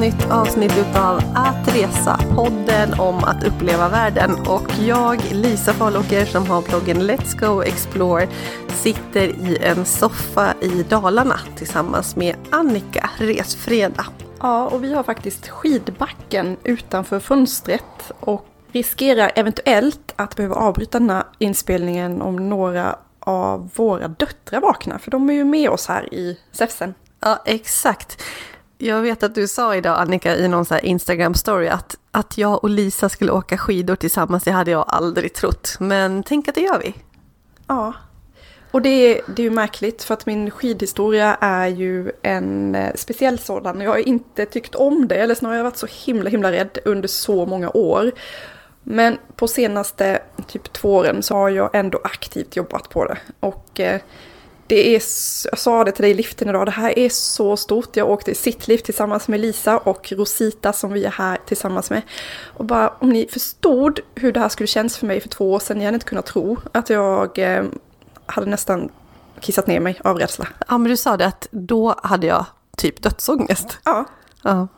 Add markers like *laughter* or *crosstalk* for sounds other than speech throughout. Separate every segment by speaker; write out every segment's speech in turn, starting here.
Speaker 1: nytt avsnitt utav Att resa, podden om att uppleva världen. Och jag, Lisa Falåker, som har bloggen Let's Go Explore, sitter i en soffa i Dalarna tillsammans med Annika Resfreda.
Speaker 2: Ja, och vi har faktiskt skidbacken utanför fönstret och riskerar eventuellt att behöva avbryta den här inspelningen om några av våra döttrar vaknar, för de är ju med oss här i Säfsen.
Speaker 1: Ja, exakt. Jag vet att du sa idag, Annika, i någon Instagram-story att, att jag och Lisa skulle åka skidor tillsammans, det hade jag aldrig trott. Men tänk att det gör vi.
Speaker 2: Ja, och det är, det är ju märkligt för att min skidhistoria är ju en eh, speciell sådan. Jag har inte tyckt om det, eller snarare har jag varit så himla himla rädd under så många år. Men på senaste typ två åren så har jag ändå aktivt jobbat på det. Och eh, det är, jag sa det till dig i liften idag, det här är så stort. Jag åkte i sittlift tillsammans med Lisa och Rosita som vi är här tillsammans med. Och bara om ni förstod hur det här skulle kännas för mig för två år sedan, jag hade inte kunnat tro att jag eh, hade nästan kissat ner mig av rädsla.
Speaker 1: Ja, men du sa det att då hade jag typ dödsångest.
Speaker 2: Ja.
Speaker 1: Ja.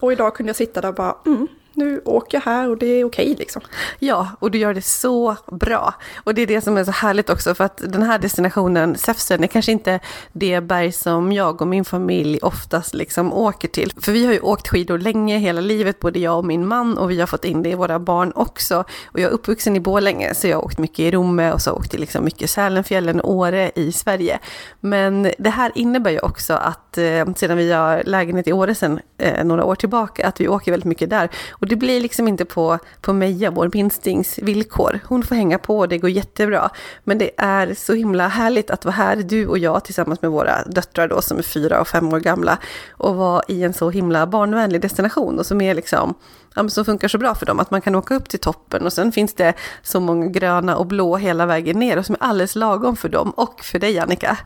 Speaker 2: Och idag kunde jag sitta där och bara, mm, nu åker jag här och det är okej liksom.
Speaker 1: Ja, och du gör det så bra. Och det är det som är så härligt också, för att den här destinationen, Säfsen, är kanske inte det berg som jag och min familj oftast liksom åker till. För vi har ju åkt skidor länge, hela livet, både jag och min man, och vi har fått in det i våra barn också. Och jag är uppvuxen i Borlänge, så jag har åkt mycket i Romme och så har jag åkt till liksom mycket Sälenfjällen och Åre i Sverige. Men det här innebär ju också att eh, sedan vi har lägenhet i Åre sedan eh, några år tillbaka, att vi åker väldigt mycket där. Och det blir liksom inte på, på Meja, vår minstings villkor. Hon får hänga på och det går jättebra. Men det är så himla härligt att vara här, du och jag tillsammans med våra döttrar då som är fyra och fem år gamla och vara i en så himla barnvänlig destination och som är liksom ja, som funkar så bra för dem, att man kan åka upp till toppen och sen finns det så många gröna och blå hela vägen ner och som är alldeles lagom för dem och för dig Annika.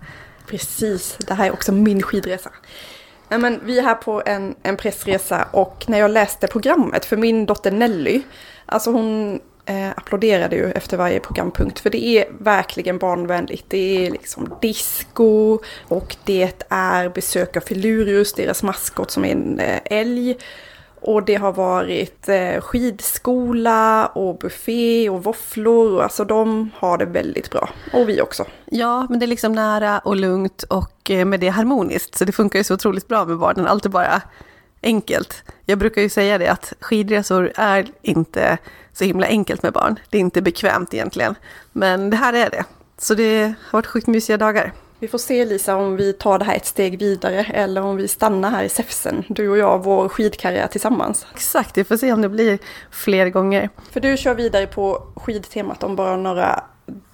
Speaker 2: Precis, det här är också min skidresa. Nej, men vi är här på en, en pressresa och när jag läste programmet för min dotter Nelly, alltså hon eh, applåderade ju efter varje programpunkt för det är verkligen barnvänligt. Det är liksom disco och det är besök av Filurius, deras maskot som är en eh, älg. Och det har varit eh, skidskola och buffé och våfflor. Alltså de har det väldigt bra. Och vi också.
Speaker 1: Ja, men det är liksom nära och lugnt och eh, med det harmoniskt. Så det funkar ju så otroligt bra med barnen. Allt är bara enkelt. Jag brukar ju säga det att skidresor är inte så himla enkelt med barn. Det är inte bekvämt egentligen. Men det här är det. Så det har varit sjukt mysiga dagar.
Speaker 2: Vi får se Lisa om vi tar det här ett steg vidare eller om vi stannar här i Säfsen, du och jag, vår skidkarriär tillsammans.
Speaker 1: Exakt, vi får se om det blir fler gånger.
Speaker 2: För du kör vidare på skidtemat om bara några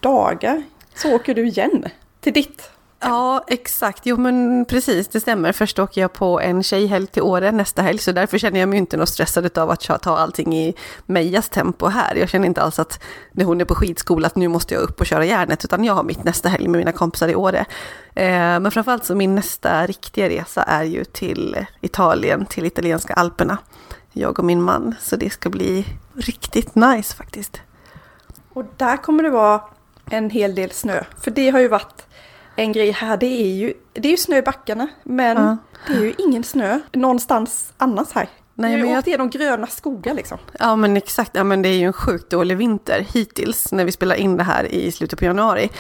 Speaker 2: dagar. Så åker du igen till ditt
Speaker 1: Ja, exakt. Jo, men precis, det stämmer. Först åker jag på en tjejhelg till Åre nästa helg, så därför känner jag mig inte något stressad av att ta allting i Mejas tempo här. Jag känner inte alls att när hon är på skidskola att nu måste jag upp och köra järnet, utan jag har mitt nästa helg med mina kompisar i Åre. Eh, men framförallt så min nästa riktiga resa är ju till Italien, till italienska alperna. Jag och min man, så det ska bli riktigt nice faktiskt.
Speaker 2: Och där kommer det vara en hel del snö, för det har ju varit en grej här, det är ju, det är ju snö i backarna, men ja. det är ju ingen snö någonstans annars här. Nej, men jag åkt igenom gröna skogar liksom.
Speaker 1: Ja men exakt, ja, men det är ju en sjukt dålig vinter hittills när vi spelar in det här i slutet på januari.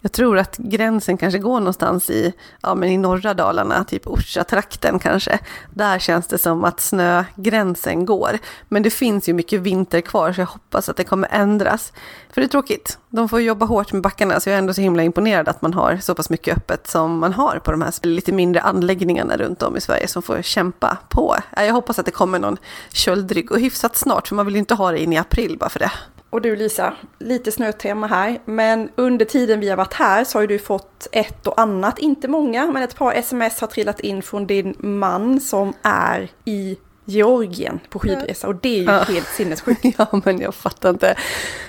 Speaker 1: Jag tror att gränsen kanske går någonstans i, ja, men i norra Dalarna, typ Orsa-trakten kanske. Där känns det som att snögränsen går. Men det finns ju mycket vinter kvar så jag hoppas att det kommer ändras. För det är tråkigt. De får jobba hårt med backarna så jag är ändå så himla imponerad att man har så pass mycket öppet som man har på de här lite mindre anläggningarna runt om i Sverige som får kämpa på. Äh, jag hoppas att det kommer någon köldrygg och hyfsat snart för man vill ju inte ha det in i april bara för det
Speaker 2: och du Lisa, lite snötema här, men under tiden vi har varit här så har du fått ett och annat, inte många, men ett par sms har trillat in från din man som är i Georgien på skidresa och det är ju ja. helt sinnessjukt. *laughs*
Speaker 1: Ja, men jag fattar inte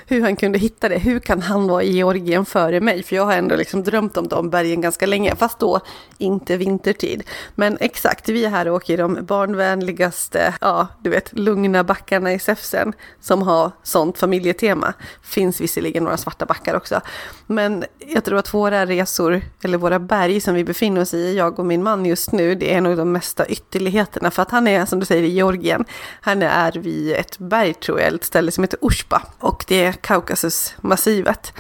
Speaker 1: hur han kunde hitta det. Hur kan han vara i Georgien före mig? För jag har ändå liksom drömt om de bergen ganska länge, fast då inte vintertid. Men exakt, vi är här och åker i de barnvänligaste, ja, du vet, lugna backarna i Säfsen som har sånt familjetema. Finns visserligen några svarta backar också. Men jag tror att våra resor, eller våra berg som vi befinner oss i, jag och min man just nu, det är nog de mesta ytterligheterna. För att han är, som du säger, i Georgien. Han är vid ett berg, tror jag, ett ställe som heter Ushba. Och det är Kaukasusmassivet.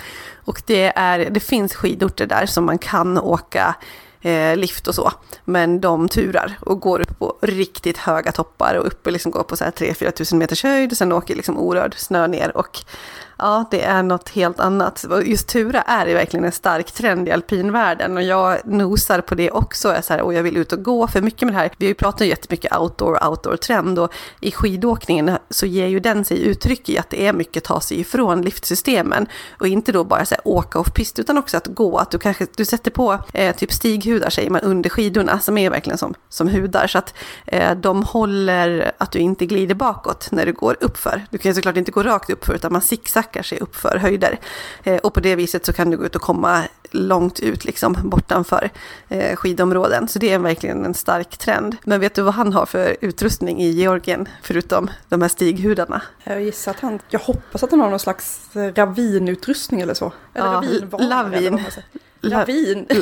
Speaker 1: Och det, är, det finns skidorter där som man kan åka eh, lift och så. Men de turar och går upp på riktigt höga toppar och uppe liksom går på 3-4 tusen meters höjd. Och sen åker liksom orörd snö ner. Och Ja, det är något helt annat. Just Tura är ju verkligen en stark trend i alpinvärlden och jag nosar på det också. Jag, så här, och jag vill ut och gå, för mycket med det här, vi har ju pratat jättemycket outdoor, outdoor-trend och i skidåkningen så ger ju den sig uttryck i att det är mycket ta sig ifrån liftsystemen och inte då bara så här, åka off-pist utan också att gå, att du kanske du sätter på eh, typ stighudar säger man under skidorna som är verkligen som, som hudar så att eh, de håller att du inte glider bakåt när du går uppför. Du kan såklart inte gå rakt uppför utan man sicksackar stackar sig upp för höjder. Eh, och på det viset så kan du gå ut och komma långt ut liksom bortanför eh, skidområden. Så det är verkligen en stark trend. Men vet du vad han har för utrustning i Georgien förutom de här stighudarna?
Speaker 2: Jag gissar att han, jag hoppas att han har någon slags ravinutrustning eller så. Eller
Speaker 1: ja, lavin.
Speaker 2: Ravin. *laughs*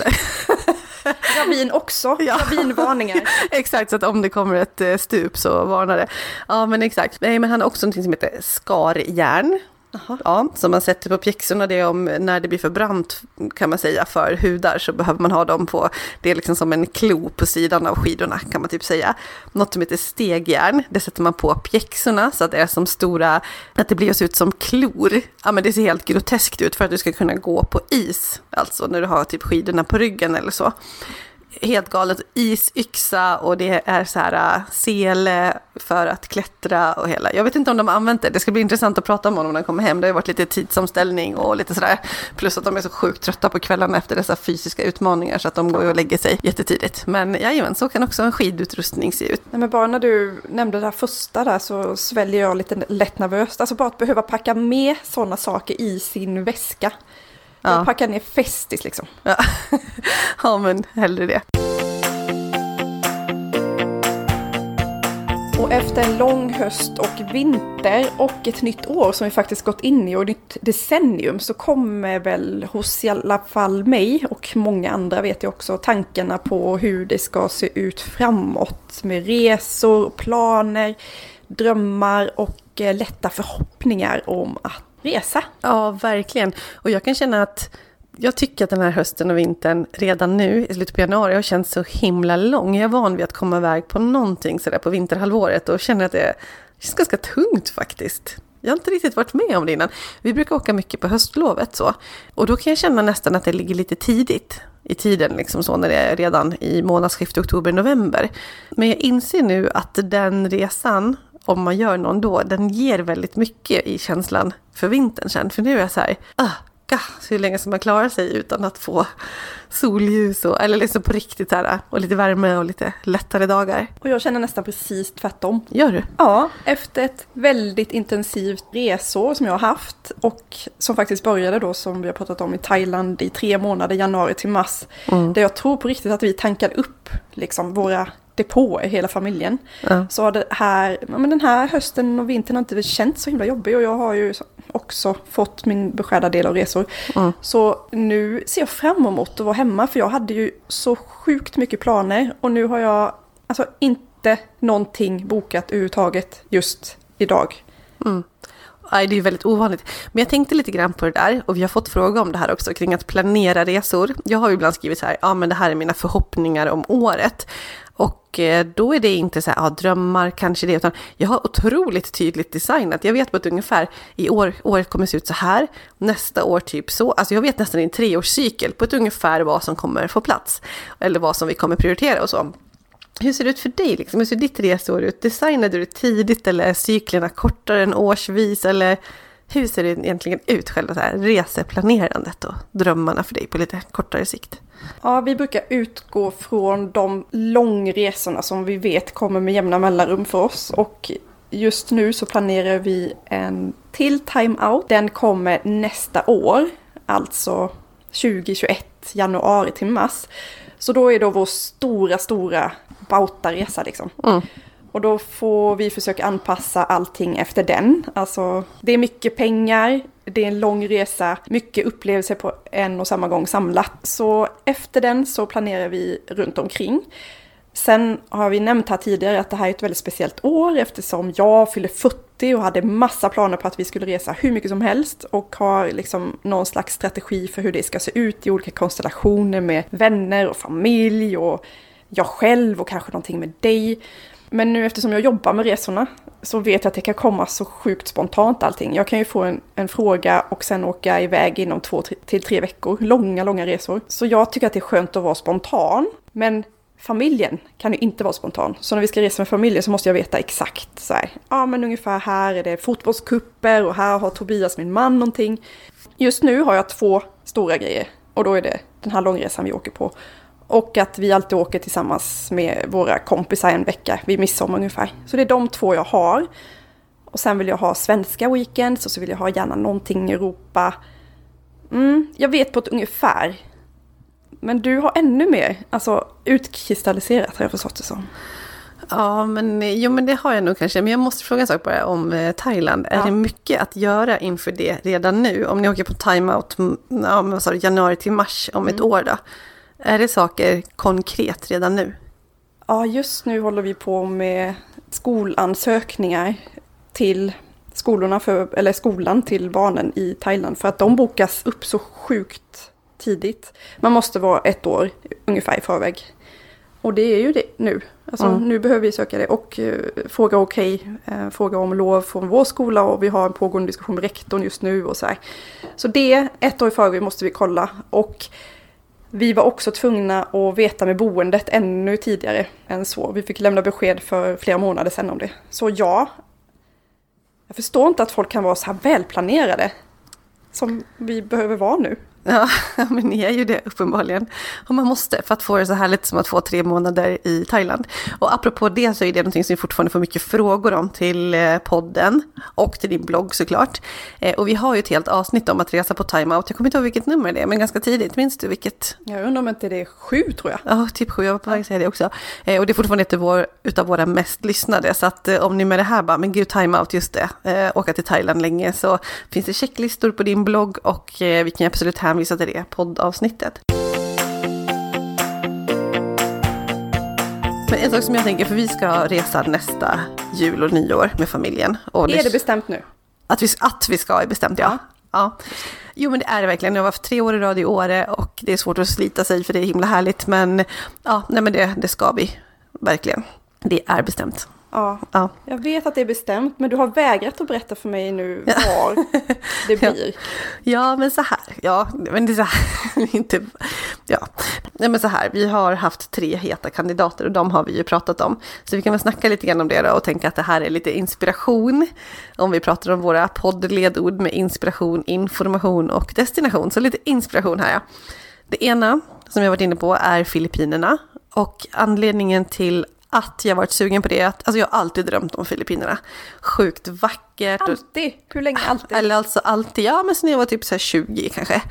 Speaker 2: *laughs* Ravin också, ja. ravinvarningar. *laughs*
Speaker 1: exakt, så att om det kommer ett eh, stup så varnar det. Ja men exakt. Nej men han har också någonting som heter skarjärn. Aha. Ja, som man sätter på pjäxorna, det är om när det blir för brant kan man säga för hudar så behöver man ha dem på, det är liksom som en klo på sidan av skidorna kan man typ säga. Något som heter stegjärn, det sätter man på pjäxorna så att det är som stora, att det blir ut som klor. Ja men det ser helt groteskt ut för att du ska kunna gå på is, alltså när du har typ skidorna på ryggen eller så helt galet. Isyxa och det är så här äh, sele för att klättra och hela. Jag vet inte om de har använt det. Det ska bli intressant att prata om honom när han kommer hem. Det har varit lite tidsomställning och lite sådär. Plus att de är så sjukt trötta på kvällarna efter dessa fysiska utmaningar så att de går och lägger sig jättetidigt. Men jajamän, så kan också en skidutrustning se ut.
Speaker 2: Nej, men bara när du nämnde det här första där så sväljer jag lite lätt nervöst. Alltså bara att behöva packa med sådana saker i sin väska. Ja. Jag packar ner Festis liksom.
Speaker 1: Ja. *laughs* ja, men hellre det.
Speaker 2: Och efter en lång höst och vinter och ett nytt år som vi faktiskt gått in i och ett nytt decennium så kommer väl hos i alla fall mig och många andra vet jag också tankarna på hur det ska se ut framåt med resor, planer, drömmar och eh, lätta förhoppningar om att resa.
Speaker 1: Ja, verkligen. Och jag kan känna att jag tycker att den här hösten och vintern redan nu i slutet på januari har känts så himla lång. Jag är van vid att komma iväg på någonting sådär på vinterhalvåret och känner att det känns ganska tungt faktiskt. Jag har inte riktigt varit med om det innan. Vi brukar åka mycket på höstlovet så. Och då kan jag känna nästan att det ligger lite tidigt i tiden, liksom så när det är redan i månadsskiftet oktober-november. Men jag inser nu att den resan om man gör någon då, den ger väldigt mycket i känslan för vintern sen. För nu är jag så här, ah, så hur länge ska man klara sig utan att få solljus och, eller liksom på riktigt här, och lite värme och lite lättare dagar.
Speaker 2: Och jag känner nästan precis tvärtom.
Speaker 1: Gör du?
Speaker 2: Ja, efter ett väldigt intensivt resår som jag har haft och som faktiskt började då som vi har pratat om i Thailand i tre månader, januari till mars. Mm. Där jag tror på riktigt att vi tankade upp liksom våra depåer, hela familjen. Ja. Så har det här, men den här hösten och vintern har inte känts så himla jobbig och jag har ju också fått min beskärda del av resor. Mm. Så nu ser jag fram emot att vara hemma för jag hade ju så sjukt mycket planer och nu har jag alltså inte någonting bokat överhuvudtaget just idag.
Speaker 1: Mm. Nej, det är väldigt ovanligt. Men jag tänkte lite grann på det där och vi har fått fråga om det här också kring att planera resor. Jag har ju ibland skrivit så här, ja men det här är mina förhoppningar om året. Och eh, då är det inte så här, ja, drömmar kanske det, utan jag har otroligt tydligt designat. Jag vet på ett ungefär, i år, året kommer se ut så här, nästa år typ så. Alltså jag vet nästan i en treårscykel på ett ungefär vad som kommer få plats. Eller vad som vi kommer prioritera och så. Hur ser det ut för dig? Liksom? Hur ser ditt resår ut? Designade du det tidigt eller är cyklerna kortare än årsvis? Eller hur ser det egentligen ut, själva så här reseplanerandet och drömmarna för dig på lite kortare sikt?
Speaker 2: Ja, vi brukar utgå från de långresorna som vi vet kommer med jämna mellanrum för oss. Och just nu så planerar vi en till Time Out. Den kommer nästa år, alltså 2021, januari till mars. Så då är då vår stora, stora Bauta-resa liksom.
Speaker 1: Mm.
Speaker 2: Och då får vi försöka anpassa allting efter den. Alltså, det är mycket pengar, det är en lång resa, mycket upplevelser på en och samma gång samlat. Så efter den så planerar vi runt omkring. Sen har vi nämnt här tidigare att det här är ett väldigt speciellt år eftersom jag fyller 40 och hade massa planer på att vi skulle resa hur mycket som helst och har liksom någon slags strategi för hur det ska se ut i olika konstellationer med vänner och familj och jag själv och kanske någonting med dig. Men nu eftersom jag jobbar med resorna så vet jag att det kan komma så sjukt spontant allting. Jag kan ju få en, en fråga och sen åka iväg inom två till tre veckor. Långa, långa resor. Så jag tycker att det är skönt att vara spontan. Men familjen kan ju inte vara spontan. Så när vi ska resa med familjen så måste jag veta exakt så här. Ja men ungefär här är det fotbollskupper och här har Tobias min man någonting. Just nu har jag två stora grejer. Och då är det den här långresan vi åker på. Och att vi alltid åker tillsammans med våra kompisar en vecka vid midsommar ungefär. Så det är de två jag har. Och sen vill jag ha svenska weekends och så vill jag ha gärna någonting i Europa. Mm, jag vet på ett ungefär. Men du har ännu mer, alltså utkristalliserat har jag förstått det som.
Speaker 1: Ja, men, jo, men det har jag nog kanske. Men jag måste fråga en sak bara om eh, Thailand. Är
Speaker 2: Ja.
Speaker 1: det mycket att göra inför det redan nu? Om ni åker på timeout mm, ja, januari till mars om ett år då? Är det saker konkret redan nu?
Speaker 2: Ja, just nu håller vi på med skolansökningar till skolorna för, eller skolan till barnen i Thailand för att de bokas upp så sjukt tidigt. Man måste vara ett år ungefär i förväg. Och det är ju det nu. Alltså
Speaker 1: Mm.
Speaker 2: nu behöver vi söka det och eh, fråga okej, eh, fråga om lov från vår skola och vi har en pågående diskussion med rektorn just nu och så här. Så det, ett år i förväg måste vi kolla och vi var också tvungna att veta med boendet ännu tidigare än så. Vi fick lämna besked för flera månader sedan om det. Så ja, jag förstår inte att folk kan vara så här välplanerade som vi behöver vara nu. *laughs*
Speaker 1: Ja, men ni är ju det uppenbarligen. Och man måste för att få det så härligt som att få tre månader i Thailand. Och apropå det så är det någonting som vi fortfarande får mycket frågor om till eh, podden och till din blogg såklart. Eh, Och vi har ju ett helt avsnitt om att resa på timeout. Jag kommer inte ihåg vilket nummer det är, men ganska tidigt. Minns du vilket?
Speaker 2: Jag undrar om inte det är sju tror jag.
Speaker 1: Ja, typ sju, jag var på väg att säga det också. Eh, Och det är fortfarande ett av vår, utav våra mest lyssnade. Så att om ni med det här bara, men gud, timeout, just det, åka till Thailand länge, så finns det checklistor på din blogg och vi kan absolut hänvisa till det poddavsnittet. Men en sak som jag tänker, för vi ska resa nästa jul och nyår med familjen. Och
Speaker 2: Är det bestämt nu?
Speaker 1: att vi, att vi ska är bestämt, ja.
Speaker 2: Ja.
Speaker 1: ja. Jo, men det är det verkligen. Jag var för tre år i rad i Åre och det är svårt att slita sig för det är himla härligt. Men ja, nej, men det, det ska vi verkligen. Det är bestämt.
Speaker 2: Ja,
Speaker 1: Ja.
Speaker 2: jag vet att det är bestämt men du har vägrat att berätta för mig nu var det blir. *laughs*
Speaker 1: Ja, men så här. Ja, men det är så här. *laughs* Inte, ja. Nej, men så här. Vi har haft tre heta kandidater och de har vi ju pratat om. Så vi kan väl snacka lite grann om det då och tänka att det här är lite inspiration. Om vi pratar om våra poddledord med inspiration, information och destination. Så lite inspiration här ja. Det ena som jag varit inne på är Filippinerna. Och anledningen till att jag varit sugen på det alltså jag har alltid drömt om Filippinerna. Sjukt vackert.
Speaker 2: Alltid! Hur länge alltid?
Speaker 1: eller alltså alltid, ja men sen jag var typ så här 20 kanske.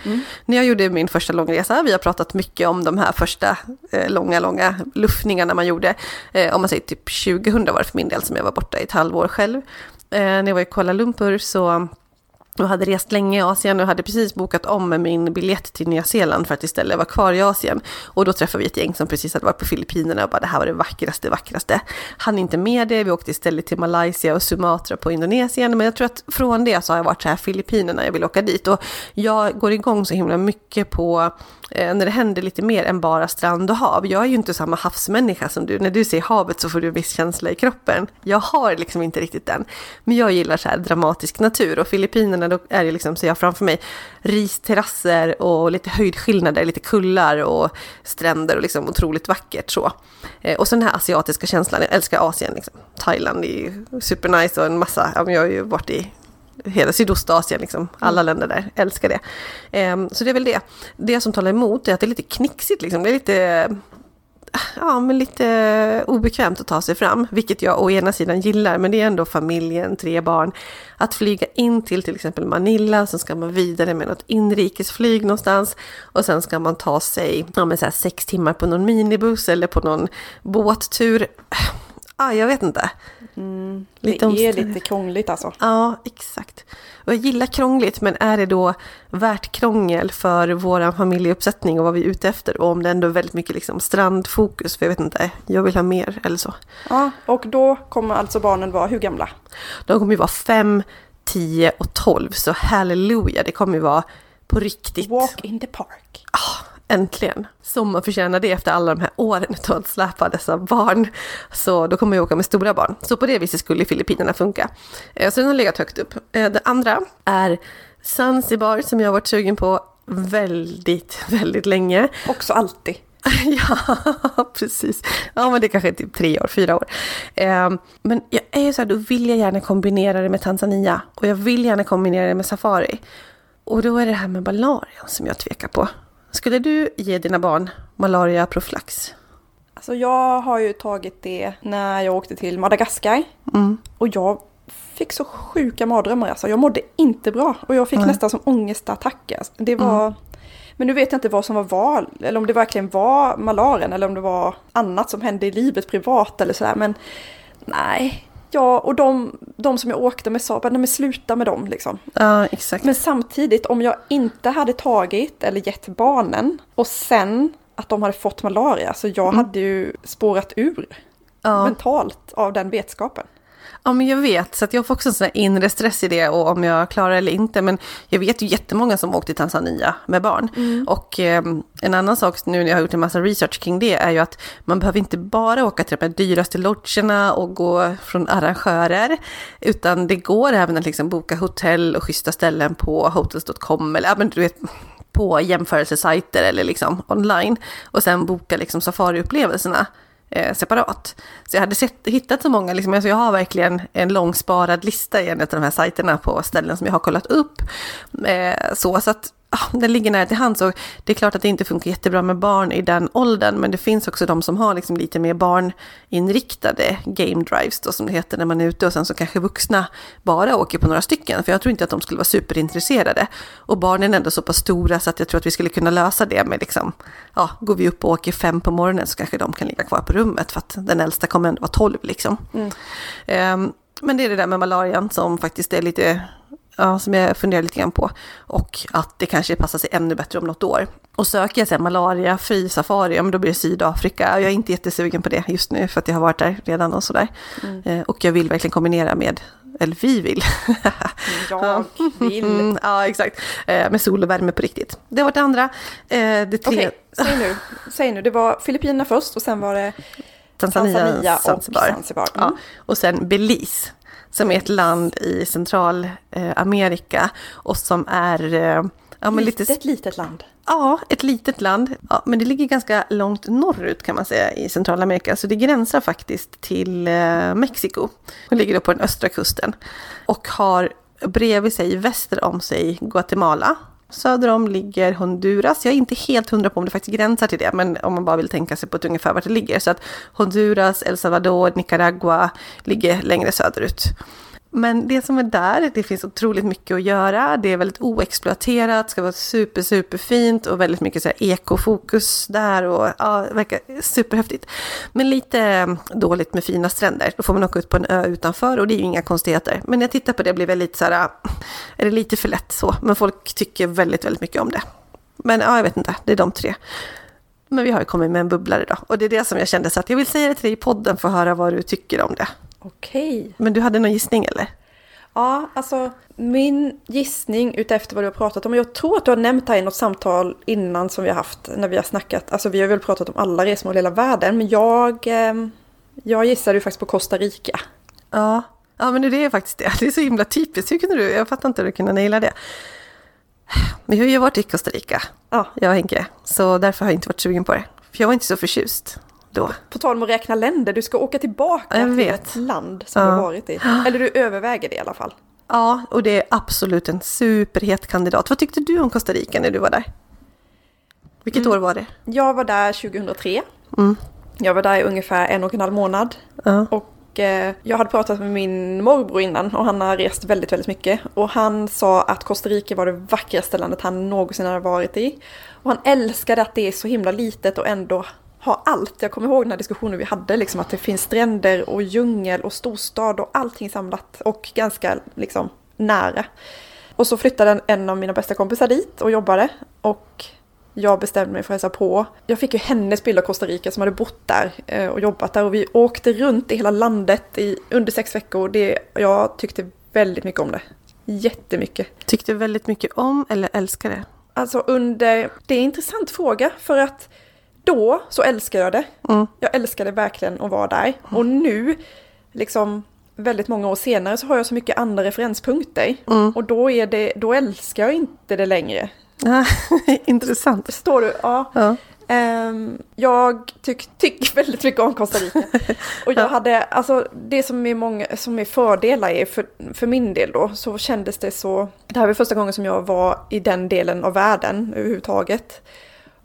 Speaker 1: När jag gjorde min första långresa, vi har pratat mycket om de här första eh, långa, långa luftningarna man gjorde. Eh, om man säger typ 2000 var det för min del som jag var borta i ett halvår själv. Eh, när jag var i Kuala Lumpur så och hade rest länge i Asien och hade precis bokat om med min biljett till Nya Zeeland för att istället vara kvar i Asien. Och då träffade vi ett gäng som precis hade varit på Filippinerna och bara det här var det vackraste, vackraste. Han inte med det, vi åkte istället till Malaysia och Sumatra på Indonesien. Men jag tror att från det så har jag varit så här Filippinerna, jag vill åka dit. Och jag går igång så himla mycket på Eh, när det händer lite mer än bara strand och hav. Jag är ju inte samma havsmänniska som du. När du ser havet så får du en viss känsla i kroppen. Jag har liksom inte riktigt den. Men jag gillar så här dramatisk natur och Filippinerna då är det liksom, ser jag framför mig, risterrasser och lite höjdskillnader, lite kullar och stränder och liksom otroligt vackert så. Eh, och så den här asiatiska känslan, jag älskar Asien liksom. Thailand är ju supernice och en massa, ja, men jag har ju varit i hela Sydostasien, liksom. alla länder där, älskar det. Ehm, så det är väl det. Det som talar emot är att det är lite knixigt, liksom. det är lite ja, men lite obekvämt att ta sig fram, vilket jag å ena sidan gillar, men det är ändå familjen, tre barn. Att flyga in till till exempel Manila, så ska man vidare med något inrikesflyg någonstans och sen ska man ta sig ja, men så här, sex timmar på någon minibuss eller på någon båttur. Ah, jag vet inte.
Speaker 2: Mm, det är lite krångligt alltså.
Speaker 1: Ja, exakt. Och jag gillar krångligt, men är det då värt krångel för vår familjeuppsättning och vad vi är ute efter? Och om det ändå är väldigt mycket liksom strandfokus, för jag vet inte, jag vill ha mer eller så.
Speaker 2: Ja, och då kommer alltså barnen vara hur gamla?
Speaker 1: De kommer ju vara 5, 10 och 12, så halleluja, det kommer ju vara på riktigt.
Speaker 2: Walk in the park.
Speaker 1: Ah, Äntligen! Som man förtjänar det efter alla de här åren *laughs* av att släpa dessa barn. Så då kommer jag åka med stora barn. Så på det viset skulle Filippinerna funka. Eh, så den har legat högt upp. Eh, det andra är Zanzibar som jag har varit sugen på väldigt, *laughs* väldigt länge.
Speaker 2: Också alltid. *laughs*
Speaker 1: ja, precis. Ja, men det kanske är typ tre år, fyra år. Eh, men jag är så här, då vill jag gärna kombinera det med Tanzania. Och jag vill gärna kombinera det med safari. Och då är det här med malarian som jag tvekar på. Skulle du ge dina barn malariaprofylax?
Speaker 2: Alltså jag har ju tagit det när jag åkte till Madagaskar. Mm. Och jag fick så sjuka mardrömmar alltså. Jag mådde inte bra. Och jag fick mm. nästan som ångestattacker. Det var... Mm. Men nu vet jag inte vad som var val, eller om det verkligen var malaren eller om det var annat som hände i livet privat eller sådär. Men nej, Ja, och de, de som jag åkte med sa nej men sluta med dem liksom.
Speaker 1: Ja, exakt.
Speaker 2: Men samtidigt, om jag inte hade tagit eller gett barnen och sen att de hade fått malaria, så jag mm. hade ju spårat ur ja. mentalt av den vetskapen.
Speaker 1: Ja, men jag vet, så att jag får också en sån här inre stress i det och om jag klarar det eller inte. Men jag vet ju jättemånga som åkt till Tanzania med barn. Mm. Och eh, en annan sak nu när jag har gjort en massa research kring det är ju att man behöver inte bara åka till de dyraste lodgerna och gå från arrangörer. Utan det går även att liksom boka hotell och schyssta ställen på hotels.com eller ja, men du vet, på jämförelsesajter eller liksom online. Och sen boka liksom safariupplevelserna eh, separat. Så jag hade sett, hittat så många, liksom, alltså jag har verkligen en lång sparad lista i en av de här sajterna på ställen som jag har kollat upp. Eh, så, så att den ligger nära till hands. Och det är klart att det inte funkar jättebra med barn i den åldern, men det finns också de som har liksom lite mer barninriktade game drives, då, som det heter när man är ute, och sen så kanske vuxna bara åker på några stycken, för jag tror inte att de skulle vara superintresserade. Och barnen är ändå så pass stora så att jag tror att vi skulle kunna lösa det med liksom, ja, går vi upp och åker fem på morgonen så kanske de kan ligga kvar på rummet, för att den äldsta kommer ändå vara tolv liksom. Mm. Um, men det är det där med malarian som faktiskt är lite ja, som jag funderar lite grann på. Och att det kanske passar sig ännu bättre om något år. Och söker jag sen malaria-fri safari, men då blir det Sydafrika. Jag är inte jättesugen på det just nu för att jag har varit där redan och sådär. Mm. Eh, och jag vill verkligen kombinera med eller vi vill. *laughs*
Speaker 2: jag vill. Mm,
Speaker 1: ja, exakt. Eh, med sol och värme på riktigt. Det var det andra. Eh, det
Speaker 2: tre... Okej, säg nu. säg nu. Det var Filippinerna först och sen var det
Speaker 1: Tanzania,
Speaker 2: Tanzania och Zanzibar. Zanzibar. Mm.
Speaker 1: Ja, och sen Belize som är ett land i Centralamerika och som är...
Speaker 2: Eh, ja, men litet, lite, litet land.
Speaker 1: Ja, ett litet land. Ja, men det ligger ganska långt norrut kan man säga i Centralamerika. Så det gränsar faktiskt till eh, Mexiko. Det ligger då på den östra kusten. Och har bredvid sig, väster om sig, Guatemala. Söder om ligger Honduras. Jag är inte helt hundra på om det faktiskt gränsar till det, men om man bara vill tänka sig på ett ungefär vart det ligger. Så att Honduras, El Salvador, Nicaragua ligger längre söderut. Men det som är där, det finns otroligt mycket att göra. Det är väldigt oexploaterat, ska vara super, super fint och väldigt mycket så här ekofokus där och ja, det verkar superhäftigt. Men lite mm, dåligt med fina stränder. Då får man åka ut på en ö utanför och det är ju inga konstigheter. Men när jag tittar på det blir det lite så här, äh, är det lite för lätt så. Men folk tycker väldigt, väldigt mycket om det. Men ja, jag vet inte, det är de tre. Men vi har ju kommit med en bubblare då. Och det är det som jag kände så att jag vill säga det till dig i podden för att höra vad du tycker om det.
Speaker 2: Okej.
Speaker 1: Men du hade någon gissning eller?
Speaker 2: Ja, alltså min gissning utefter vad du har pratat om, jag tror att du har nämnt det här i något samtal innan som vi har haft när vi har snackat, alltså vi har väl pratat om alla resmål i hela världen, men jag, eh, jag gissade ju faktiskt på Costa Rica.
Speaker 1: Ja, ja men det är faktiskt det, det är så himla typiskt, hur kunde du, jag fattar inte hur du kunde naila det. Men jag har ju varit i Costa Rica, ja. jag och Henke, så därför har jag inte varit sugen på det. För jag var inte så förtjust då.
Speaker 2: På tal om att räkna länder, du ska åka tillbaka
Speaker 1: jag
Speaker 2: till
Speaker 1: vet.
Speaker 2: ett land som ja. du varit i. Eller du överväger det i alla fall.
Speaker 1: Ja, och det är absolut en superhet kandidat. Vad tyckte du om Costa Rica när du var där? Vilket mm. år var det?
Speaker 2: Jag var där 2003.
Speaker 1: Mm.
Speaker 2: Jag var där i ungefär en och en halv månad.
Speaker 1: Ja.
Speaker 2: Och eh, jag hade pratat med min morbror innan och han har rest väldigt, väldigt mycket. Och han sa att Costa Rica var det vackraste landet han någonsin hade varit i. Och han älskade att det är så himla litet och ändå har allt. Jag kommer ihåg den här diskussionen vi hade, liksom att det finns stränder och djungel och storstad och allting samlat och ganska liksom nära. Och så flyttade en, av mina bästa kompisar dit och jobbade och jag bestämde mig för att hälsa på. Jag fick ju hennes bild av Costa Rica som hade bott där eh, och jobbat där och vi åkte runt i hela landet i, under sex veckor. Det, jag tyckte väldigt mycket om det. Jättemycket.
Speaker 1: Tyckte väldigt mycket om eller älskade?
Speaker 2: Alltså under, det är en intressant fråga för att då så älskade jag det.
Speaker 1: Mm.
Speaker 2: Jag älskade verkligen att vara där. Och nu, liksom väldigt många år senare, så har jag så mycket andra referenspunkter.
Speaker 1: Mm.
Speaker 2: Och då, är det, då älskar jag inte det längre. *laughs*
Speaker 1: Intressant.
Speaker 2: Förstår du? Ja.
Speaker 1: Ja.
Speaker 2: Ehm, jag tycker tyck *laughs* väldigt mycket om Costa Rica. Och jag hade, alltså det som är, många, som är fördelar är för, för min del då, så kändes det så, det här var första gången som jag var i den delen av världen överhuvudtaget.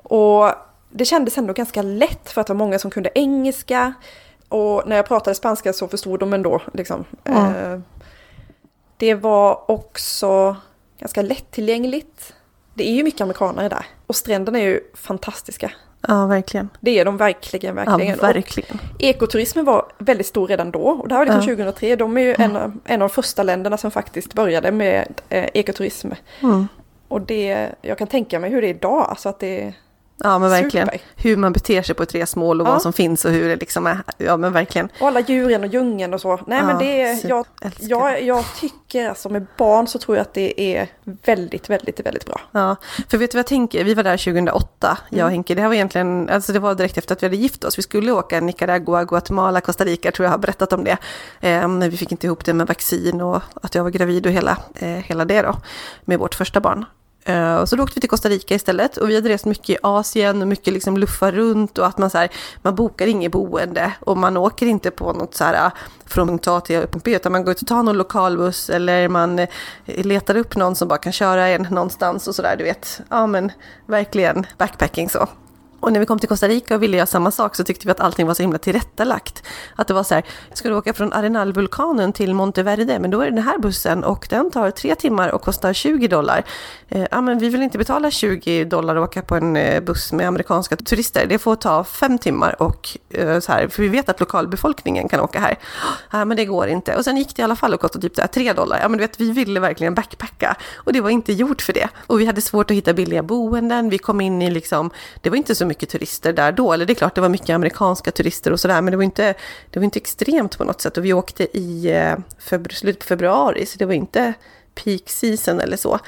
Speaker 2: Och det kändes ändå ganska lätt för att det var många som kunde engelska. Och när jag pratade spanska så förstod de ändå liksom.
Speaker 1: Mm.
Speaker 2: Eh, det var också ganska lättillgängligt. Det är ju mycket amerikanare där. Och stränderna är ju fantastiska.
Speaker 1: ja, verkligen.
Speaker 2: Det är de verkligen, verkligen.
Speaker 1: Ja, verkligen.
Speaker 2: Och ekoturismen var väldigt stor redan då. Och det här var liksom
Speaker 1: Ja.
Speaker 2: 2003. De är ju en, av- en av de första länderna som faktiskt började med eh, ekoturism.
Speaker 1: Mm.
Speaker 2: Och det, jag kan tänka mig hur det är idag. Alltså att det
Speaker 1: Ja, men verkligen.
Speaker 2: super.
Speaker 1: Hur man beter sig på ett resmål och
Speaker 2: Ja.
Speaker 1: vad som finns och hur det liksom är. Ja, men verkligen.
Speaker 2: Och alla djuren och djungeln och så. Nej
Speaker 1: Ja,
Speaker 2: men det är, jag, jag, jag tycker alltså med barn så tror jag att det är väldigt, väldigt, väldigt bra.
Speaker 1: Ja, för vet du vad jag tänker? Vi var där 2008, jag och Henke. Det här var egentligen, alltså det var direkt efter att vi hade gift oss. Vi skulle åka Nicaragua, Guatemala, Costa Rica, tror jag har berättat om det. Eh, men vi fick inte ihop det med vaccin och att jag var gravid och hela, eh, hela det då, med vårt första barn. Eh, och så då åkte vi till Costa Rica istället. Och vi hade rest mycket i Asien och mycket liksom luffa runt. Och att man så här, man bokar inget boende. Och man åker inte på något så här eh, från punkt A till punkt B. Utan man går ut och tar någon lokalbuss. Eller man eh, letar upp någon som bara kan köra en någonstans och sådär du vet. Ja men verkligen backpacking så. Och när vi kom till Costa Rica och ville göra samma sak så tyckte vi att allting var så himla tillrättalagt. Att det var så här, ska du åka från Arenal-vulkanen till Monteverde, men då är det den här bussen och den tar tre timmar och kostar 20 dollar. Eh, ja, men vi vill inte betala 20 dollar och åka på en eh, buss med amerikanska turister. Det får ta fem timmar och eh, så här, för vi vet att lokalbefolkningen kan åka här. Ja, men det går inte. Och sen gick det i alla fall och kostade typ så här 3 dollar. Ja, men du vet, vi ville verkligen backpacka och det var inte gjort för det. Och vi hade svårt att hitta billiga boenden. Vi kom in i liksom, det var inte så mycket turister där då. Eller det är klart, det var mycket amerikanska turister och sådär, men det var inte, det var inte extremt på något sätt. Och vi åkte i eh, febru- slutet på februari, så det var inte peak season eller så.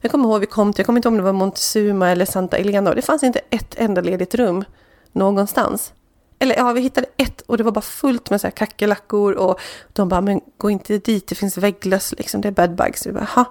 Speaker 1: Jag kommer ihåg, vi kom till, jag kommer inte ihåg om det var Montezuma eller Santa Elena, och det fanns inte ett enda ledigt rum någonstans. Eller ja, vi hittade ett och det var bara fullt med så här kackerlackor och de bara, men gå inte dit, det finns vägglöss liksom, det är bedbugs. Vi bara, "Ha."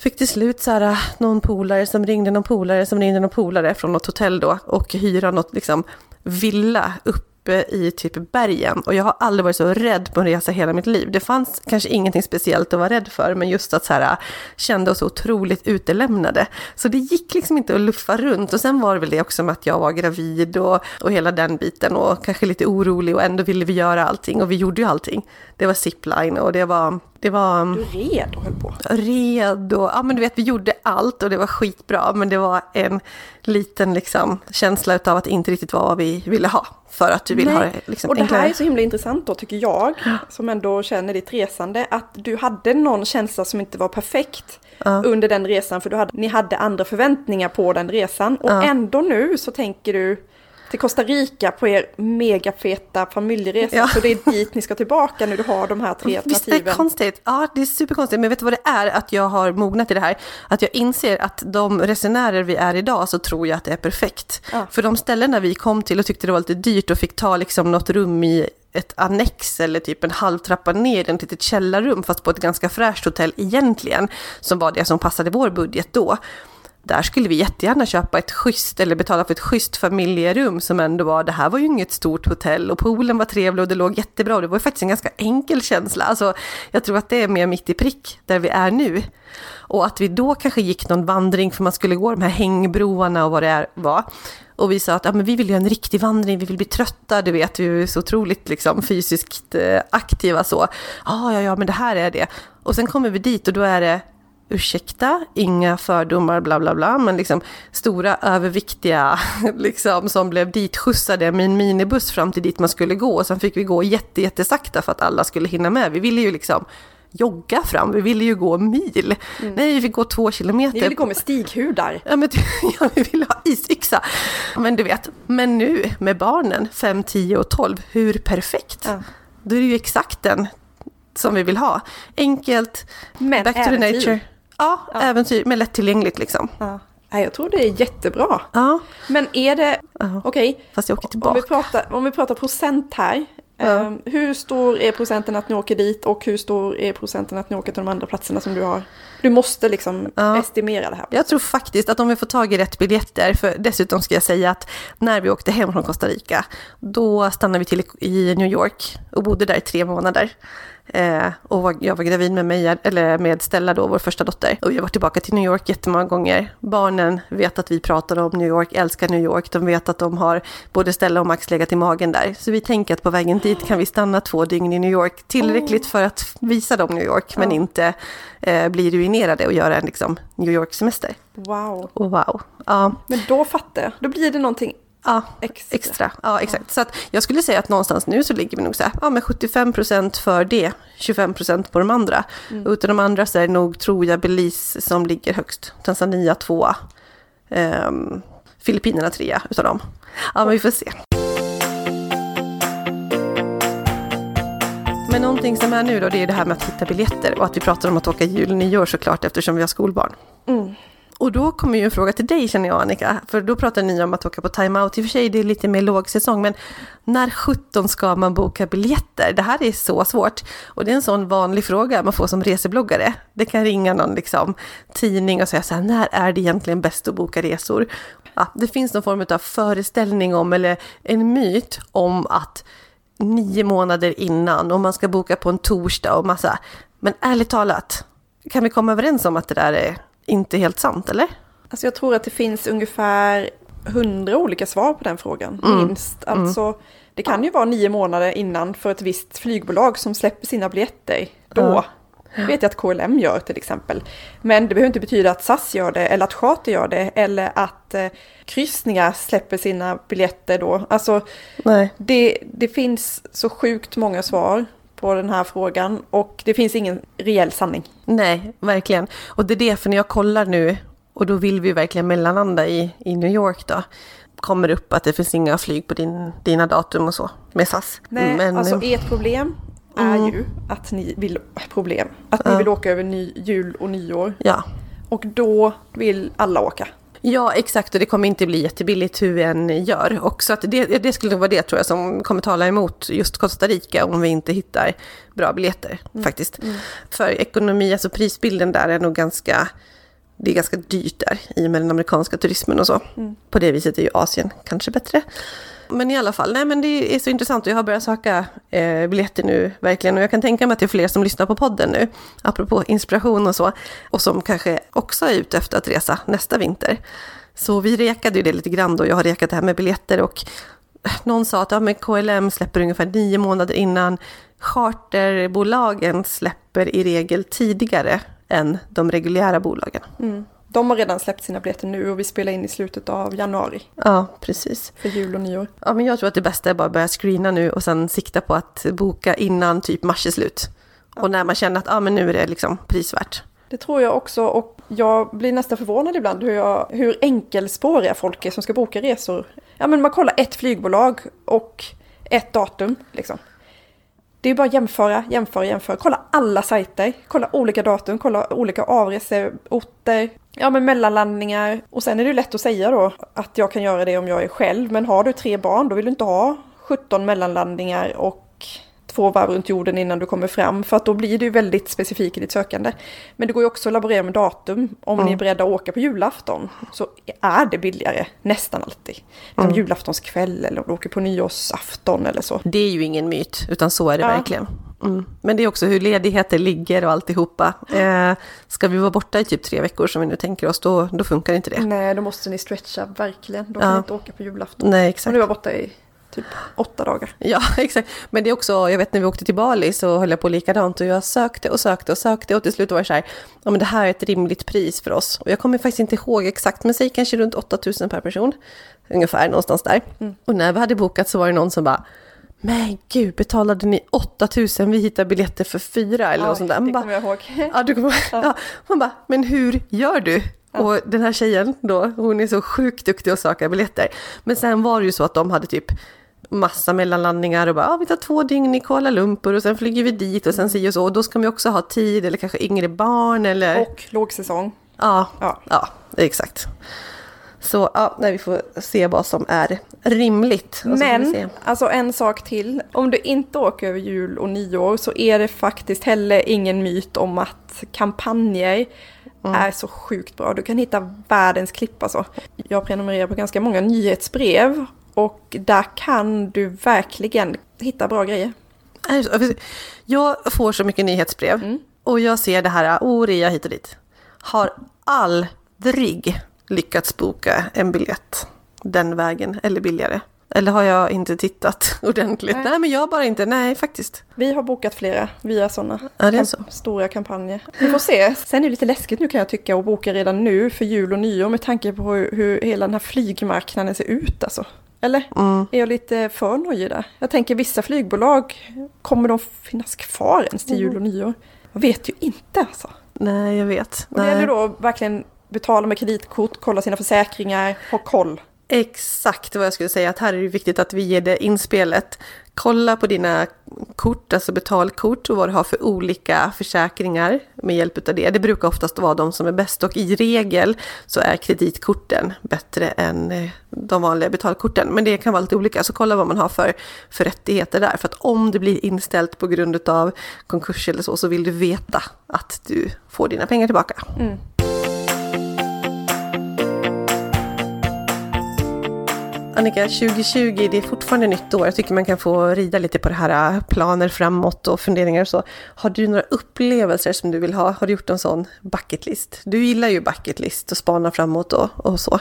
Speaker 1: Fick till slut så här, äh, någon polare som ringde någon polare som ringde någon polare från något hotell då och hyra något liksom villa uppe i typ bergen. Och jag har aldrig varit så rädd på en resa hela mitt liv. Det fanns kanske ingenting speciellt att vara rädd för, men just att så här, äh, kände oss så otroligt utelämnade. Så det gick liksom inte att luffa runt. Och sen var det väl det också med att jag var gravid och, och hela den biten och kanske lite orolig och ändå ville vi göra allting och vi gjorde ju allting. Det var zipline och det var, det var
Speaker 2: Du red och höll på.
Speaker 1: redo. Ja men du vet vi gjorde allt och det var skitbra men det var en liten liksom känsla utav att inte riktigt vara vad vi ville ha. För att du vill
Speaker 2: Nej.
Speaker 1: ha det liksom
Speaker 2: Och det
Speaker 1: enklare.
Speaker 2: här är så himla intressant då tycker jag, som ändå känner ditt resande, att du hade någon känsla som inte var perfekt under den resan, för du hade, ni hade andra förväntningar på den resan. Och
Speaker 1: Ja.
Speaker 2: ändå nu så tänker du till Costa Rica på er megafeta familjeresa,
Speaker 1: Ja.
Speaker 2: så det är dit ni ska tillbaka nu du har de här tre
Speaker 1: Visst är det
Speaker 2: alternativen.
Speaker 1: konstigt? Ja, det är superkonstigt. Men vet du vad det är? Att jag har mognat i det här. Att jag inser att de resenärer vi är idag så tror jag att det är perfekt.
Speaker 2: Ja.
Speaker 1: För de ställena vi kom till och tyckte det var lite dyrt och fick ta liksom något rum i ett annex eller typ en halv trappa ner i ett litet källarrum fast på ett ganska fräscht hotell egentligen. Som var det som passade vår budget då. Där skulle vi jättegärna köpa ett schysst eller betala för ett schysst familjerum som ändå var, det här var ju inget stort hotell och poolen var trevlig och det låg jättebra och det var ju faktiskt en ganska enkel känsla. Alltså jag tror att det är mer mitt i prick där vi är nu. Och att vi då kanske gick någon vandring för man skulle gå de här hängbroarna och vad det är, var. Och vi sa att ja, men vi vill göra en riktig vandring, vi vill bli trötta, du vet, vi är så otroligt liksom, fysiskt eh, aktiva så. Ja, ja, ja, men det här är det. Och sen kommer vi dit och då är det ursäkta, inga fördomar, bla bla bla, men liksom stora överviktiga *laughs* liksom, som blev ditskjutsade med en minibuss fram till dit man skulle gå. Och sen fick vi gå jätte, jättesakta för att alla skulle hinna med. Vi ville ju liksom jogga fram, vi ville ju gå mil. Mm. Nej, vi fick gå två kilometer. Ni
Speaker 2: ville gå med stighudar.
Speaker 1: Ja, men, *laughs* ja, vi ville ha isyxa. Men du vet, men nu med barnen, 5, 10 och 12, hur perfekt? Ja. Då är det ju exakt den som vi vill ha. Enkelt,
Speaker 2: men back to the nature.
Speaker 1: Ja, ja. äventyr, men lättillgängligt liksom.
Speaker 2: Ja. Jag tror det är jättebra.
Speaker 1: Ja.
Speaker 2: Men är det,
Speaker 1: ja.
Speaker 2: okej, okay.
Speaker 1: Fast jag åker tillbaka.
Speaker 2: Om vi pratar, om vi pratar procent här. Ja. Um, hur stor är procenten att ni åker dit och hur stor är procenten att ni åker till de andra platserna som du har? Du måste liksom ja. estimera det här.
Speaker 1: Jag tror faktiskt att om vi får tag i rätt biljetter, för dessutom ska jag säga att när vi åkte hem från Costa Rica, då stannade vi till i New York och bodde där i tre månader. Eh, och jag var gravid med, mig, eller med Stella då, vår första dotter. Och vi har varit tillbaka till New York jättemånga gånger. Barnen vet att vi pratar om New York, älskar New York. De vet att de har både Stella och Max legat i magen där. Så vi tänker att på vägen dit kan vi stanna två dygn i New York. Tillräckligt för att visa dem New York, men inte eh, bli ruinerade och göra en liksom, New York-semester.
Speaker 2: Wow.
Speaker 1: Och wow. Ja.
Speaker 2: Men då fattar jag. Då blir det någonting
Speaker 1: Ja, extra. extra. Ja, exakt. Ja. Så att jag skulle säga att någonstans nu så ligger vi nog så här, ja, med 75% för det, 25% på de andra. Mm. Utav de andra så är det nog, tror jag, Belize som ligger högst. Tanzania tvåa. Um, Filippinerna trea utav dem. Ja, men vi får se. Men någonting som är nu då, det är det här med att hitta biljetter och att vi pratar om att åka jul och nyår såklart eftersom vi har skolbarn.
Speaker 2: Mm.
Speaker 1: Och då kommer ju en fråga till dig känner jag Annika, för då pratar ni om att åka på timeout. I och för sig det är lite mer lågsäsong, men när 17 ska man boka biljetter? Det här är så svårt. Och det är en sån vanlig fråga man får som resebloggare. Det kan ringa någon liksom, tidning och säga så här, när är det egentligen bäst att boka resor? Ja, det finns någon form av föreställning om, eller en myt om att nio månader innan, och man ska boka på en torsdag och massa. Men ärligt talat, kan vi komma överens om att det där är inte helt sant, eller?
Speaker 2: Alltså jag tror att det finns ungefär hundra olika svar på den frågan, mm. minst. Mm. Alltså, mm. det kan ju vara nio månader innan för ett visst flygbolag som släpper sina biljetter. Då ja. vet jag att KLM gör till exempel. Men det behöver inte betyda att SAS gör det, eller att Charter gör det, eller att eh, kryssningar släpper sina biljetter då. Alltså,
Speaker 1: Nej.
Speaker 2: Det, det finns så sjukt många svar på den här frågan och det finns ingen reell sanning.
Speaker 1: Nej, verkligen. Och det är det, för när jag kollar nu, och då vill vi verkligen mellanlanda i, i New York då, kommer upp att det finns inga flyg på din, dina datum och så med SAS.
Speaker 2: Nej, Men, alltså ert problem är mm. ju att ni vill, problem, att ni vill åka över ny, jul och nyår.
Speaker 1: Ja.
Speaker 2: Och då vill alla åka.
Speaker 1: Ja, exakt. Och det kommer inte bli jättebilligt hur vi än gör. Och så att det, det skulle vara det tror jag som kommer tala emot just Costa Rica om vi inte hittar bra biljetter mm. faktiskt. Mm. För ekonomi, alltså prisbilden där är nog ganska, det är ganska dyrt där i och med den amerikanska turismen och så. Mm. På det viset är ju Asien kanske bättre. Men i alla fall, nej men det är så intressant och jag har börjat söka eh, biljetter nu verkligen. Och jag kan tänka mig att det är fler som lyssnar på podden nu, apropå inspiration och så. Och som kanske också är ute efter att resa nästa vinter. Så vi rekade ju det lite grann då, jag har rekat det här med biljetter och eh, någon sa att ja, men KLM släpper ungefär nio månader innan. Charterbolagen släpper i regel tidigare än de reguljära bolagen.
Speaker 2: Mm. De har redan släppt sina biljetter nu och vi spelar in i slutet av januari.
Speaker 1: Ja, precis.
Speaker 2: För jul och nyår.
Speaker 1: Ja, men jag tror att det bästa är bara att börja screena nu och sen sikta på att boka innan typ mars är slut. Ja. Och när man känner att ah, men nu är det liksom prisvärt.
Speaker 2: Det tror jag också och jag blir nästan förvånad ibland hur, jag, hur enkelspåriga folk är som ska boka resor. Ja men man kollar ett flygbolag och ett datum liksom. Det är bara att jämföra, jämföra, jämföra. Kolla alla sajter, kolla olika datum, kolla olika avreseorter, ja men mellanlandningar. Och sen är det lätt att säga då att jag kan göra det om jag är själv. Men har du tre barn då vill du inte ha 17 mellanlandningar och två varv runt jorden innan du kommer fram. För att då blir du väldigt specifik i ditt sökande. Men det går ju också att laborera med datum. Om mm. ni är beredda att åka på julafton så är det billigare nästan alltid. Mm. Julaftonskväll eller om du åker på nyårsafton eller så.
Speaker 1: Det är ju ingen myt, utan så är det ja. verkligen. Mm. Men det är också hur ledigheter ligger och alltihopa. Eh, ska vi vara borta i typ tre veckor som vi nu tänker oss, då, då funkar inte det.
Speaker 2: Nej, då måste ni stretcha verkligen. Då kan
Speaker 1: Ja.
Speaker 2: ni inte åka på julafton.
Speaker 1: Nej, exakt.
Speaker 2: nu var jag borta i typ åtta dagar.
Speaker 1: Ja, *laughs* exakt. Men det är också, jag vet när vi åkte till Bali så höll jag på likadant och jag sökte och sökte och sökte och till slut var det så här, ja men det här är ett rimligt pris för oss. Och jag kommer faktiskt inte ihåg exakt, men säg kanske runt 8000 per person. Ungefär någonstans där. Och när vi hade bokat så var det någon som bara, men gud, betalade ni 8000? Vi hittar biljetter för fyra eller något sånt där. Man
Speaker 2: det kommer jag ihåg. *laughs*
Speaker 1: Ja, du kommer, *laughs* ja. Man bara, men hur gör du? Och den här tjejen då, hon är så sjukt duktig att söka biljetter. Men sen var det ju så att de hade typ massa mellanlandningar och bara, ja, vi tar två dygn i Kuala Lumpur och sen flyger vi dit och sen si och så. Och då ska man ju också ha tid eller kanske yngre barn eller...
Speaker 2: Och lågsäsong.
Speaker 1: ja,
Speaker 2: Ja.
Speaker 1: ja, exakt. Så ja, nej, vi får se vad som är rimligt.
Speaker 2: Men, alltså en sak till. Om du inte åker över jul och nyår så är det faktiskt heller ingen myt om att kampanjer
Speaker 1: Mm.
Speaker 2: är så sjukt bra. Du kan hitta världens klipp alltså. Jag prenumererar på ganska många nyhetsbrev och där kan du verkligen hitta bra grejer.
Speaker 1: Jag får så mycket nyhetsbrev
Speaker 2: Mm.
Speaker 1: och jag ser det här, oh, rea hit och dit. Har aldrig lyckats boka en biljett den vägen eller billigare. Eller har jag inte tittat *laughs* ordentligt?
Speaker 2: Nej.
Speaker 1: Nej, men jag bara inte, nej faktiskt.
Speaker 2: Vi har bokat flera via sådana
Speaker 1: Ja, är så.
Speaker 2: stora kampanjer. Vi får se. *laughs* Sen är det lite läskigt nu kan jag tycka att boka redan nu för jul och nyår med tanke på hur, hur hela den här flygmarknaden ser ut alltså. Eller?
Speaker 1: Mm.
Speaker 2: Är jag lite för nojig där? Jag tänker vissa flygbolag, kommer de finnas kvar ens till jul och nyår? Jag vet ju inte alltså.
Speaker 1: Nej, jag vet.
Speaker 2: Och det gäller då verkligen betala med kreditkort, kolla sina försäkringar, ha koll.
Speaker 1: Exakt vad jag skulle säga, att här är det viktigt att vi ger det inspelet. Kolla på dina kort, alltså betalkort och vad du har för olika försäkringar med hjälp av det. Det brukar oftast vara de som är bäst och i regel så är kreditkorten bättre än eh, de vanliga betalkorten. Men det kan vara lite olika, så kolla vad man har för, för rättigheter där. För att om det blir inställt på grund av konkurs eller så, så vill du veta att du får dina pengar tillbaka.
Speaker 2: Mm.
Speaker 1: Annika, 2020 det är fortfarande nytt år. Jag tycker man kan få rida lite på det här äh, planer framåt och funderingar och så. Har du några upplevelser som du vill ha? Har du gjort en sån bucket list? Du gillar ju bucket list och spana framåt och, och så.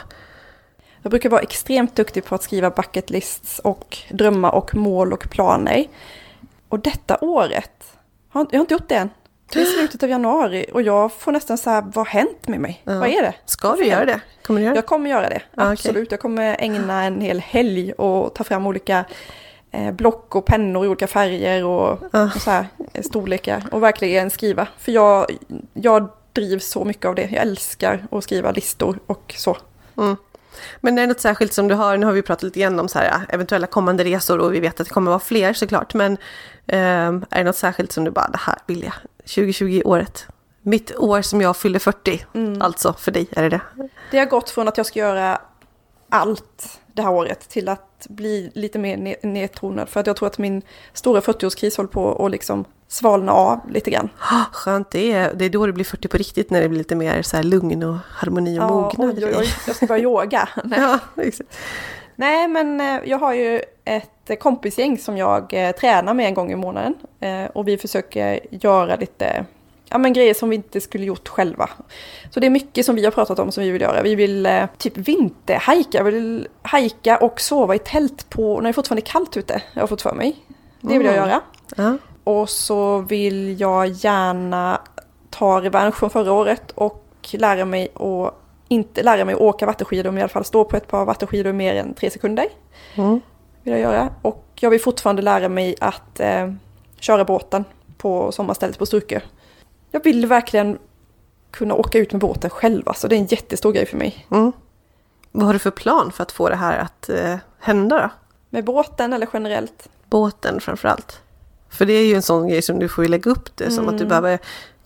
Speaker 2: Jag brukar vara extremt duktig på att skriva bucket lists och drömmar och mål och planer. Och detta året, jag har inte gjort det än. Det är slutet av januari och jag får nästan så här, vad har hänt med mig?
Speaker 1: Ja.
Speaker 2: Vad är det?
Speaker 1: Ska du göra det? Kommer du göra det?
Speaker 2: Jag kommer göra det,
Speaker 1: okej.
Speaker 2: absolut. Jag kommer ägna en hel helg och ta fram olika eh, block och pennor i olika färger och,
Speaker 1: Ja.
Speaker 2: och så här, eh, storlekar och verkligen skriva. För jag, jag drivs så mycket av det. Jag älskar att skriva listor och så.
Speaker 1: Mm. Men är det något särskilt som du har, nu har vi pratat lite grann om så här, eventuella kommande resor och vi vet att det kommer vara fler såklart, men ehm, är det något särskilt som du bara, det här vill jag, 2020 året, mitt år som jag fyller 40,
Speaker 2: Mm.
Speaker 1: alltså för dig är det det?
Speaker 2: Det har gått från att jag ska göra allt det här året till att bli lite mer ne- nedtonad. För att jag tror att min stora 40-årskris håller på att liksom svalna av lite grann. *gasps*
Speaker 1: Ah, Skönt, det är, det är då det blir 40 på riktigt, när det blir lite mer så här lugn och harmoni och mognad.
Speaker 2: oj, oj, oj, jag ska börja yoga. *laughs* Nej.
Speaker 1: Ja.
Speaker 2: Nej, men eh, jag har ju ett kompisgäng som jag eh, tränar med en gång i månaden. Eh, och vi försöker göra lite ja, men grejer som vi inte skulle gjort själva. Så det är mycket som vi har pratat om som vi vill göra. Vi vill eh, typ vinterhajka, vi vill hajka och sova i tält på, när det fortfarande är kallt ute, jag har fått för mig. Det vill jag
Speaker 1: Mm.
Speaker 2: göra.
Speaker 1: Ja.
Speaker 2: Och så vill jag gärna ta revansch från förra året och lära mig att inte lära mig att åka vattenskidor, men i alla fall stå på ett par vattenskidor mer än tre sekunder.
Speaker 1: Mm.
Speaker 2: Vill jag göra. Och jag vill fortfarande lära mig att eh, köra båten på sommarstället på Sturkö. Jag vill verkligen kunna åka ut med båten själv, alltså det är en jättestor grej för mig.
Speaker 1: Mm. Vad har du för plan för att få det här att eh, hända då?
Speaker 2: Med båten eller generellt.
Speaker 1: Båten framförallt. För det är ju en sån grej som du får lägga upp det som att du
Speaker 2: Mm.
Speaker 1: behöver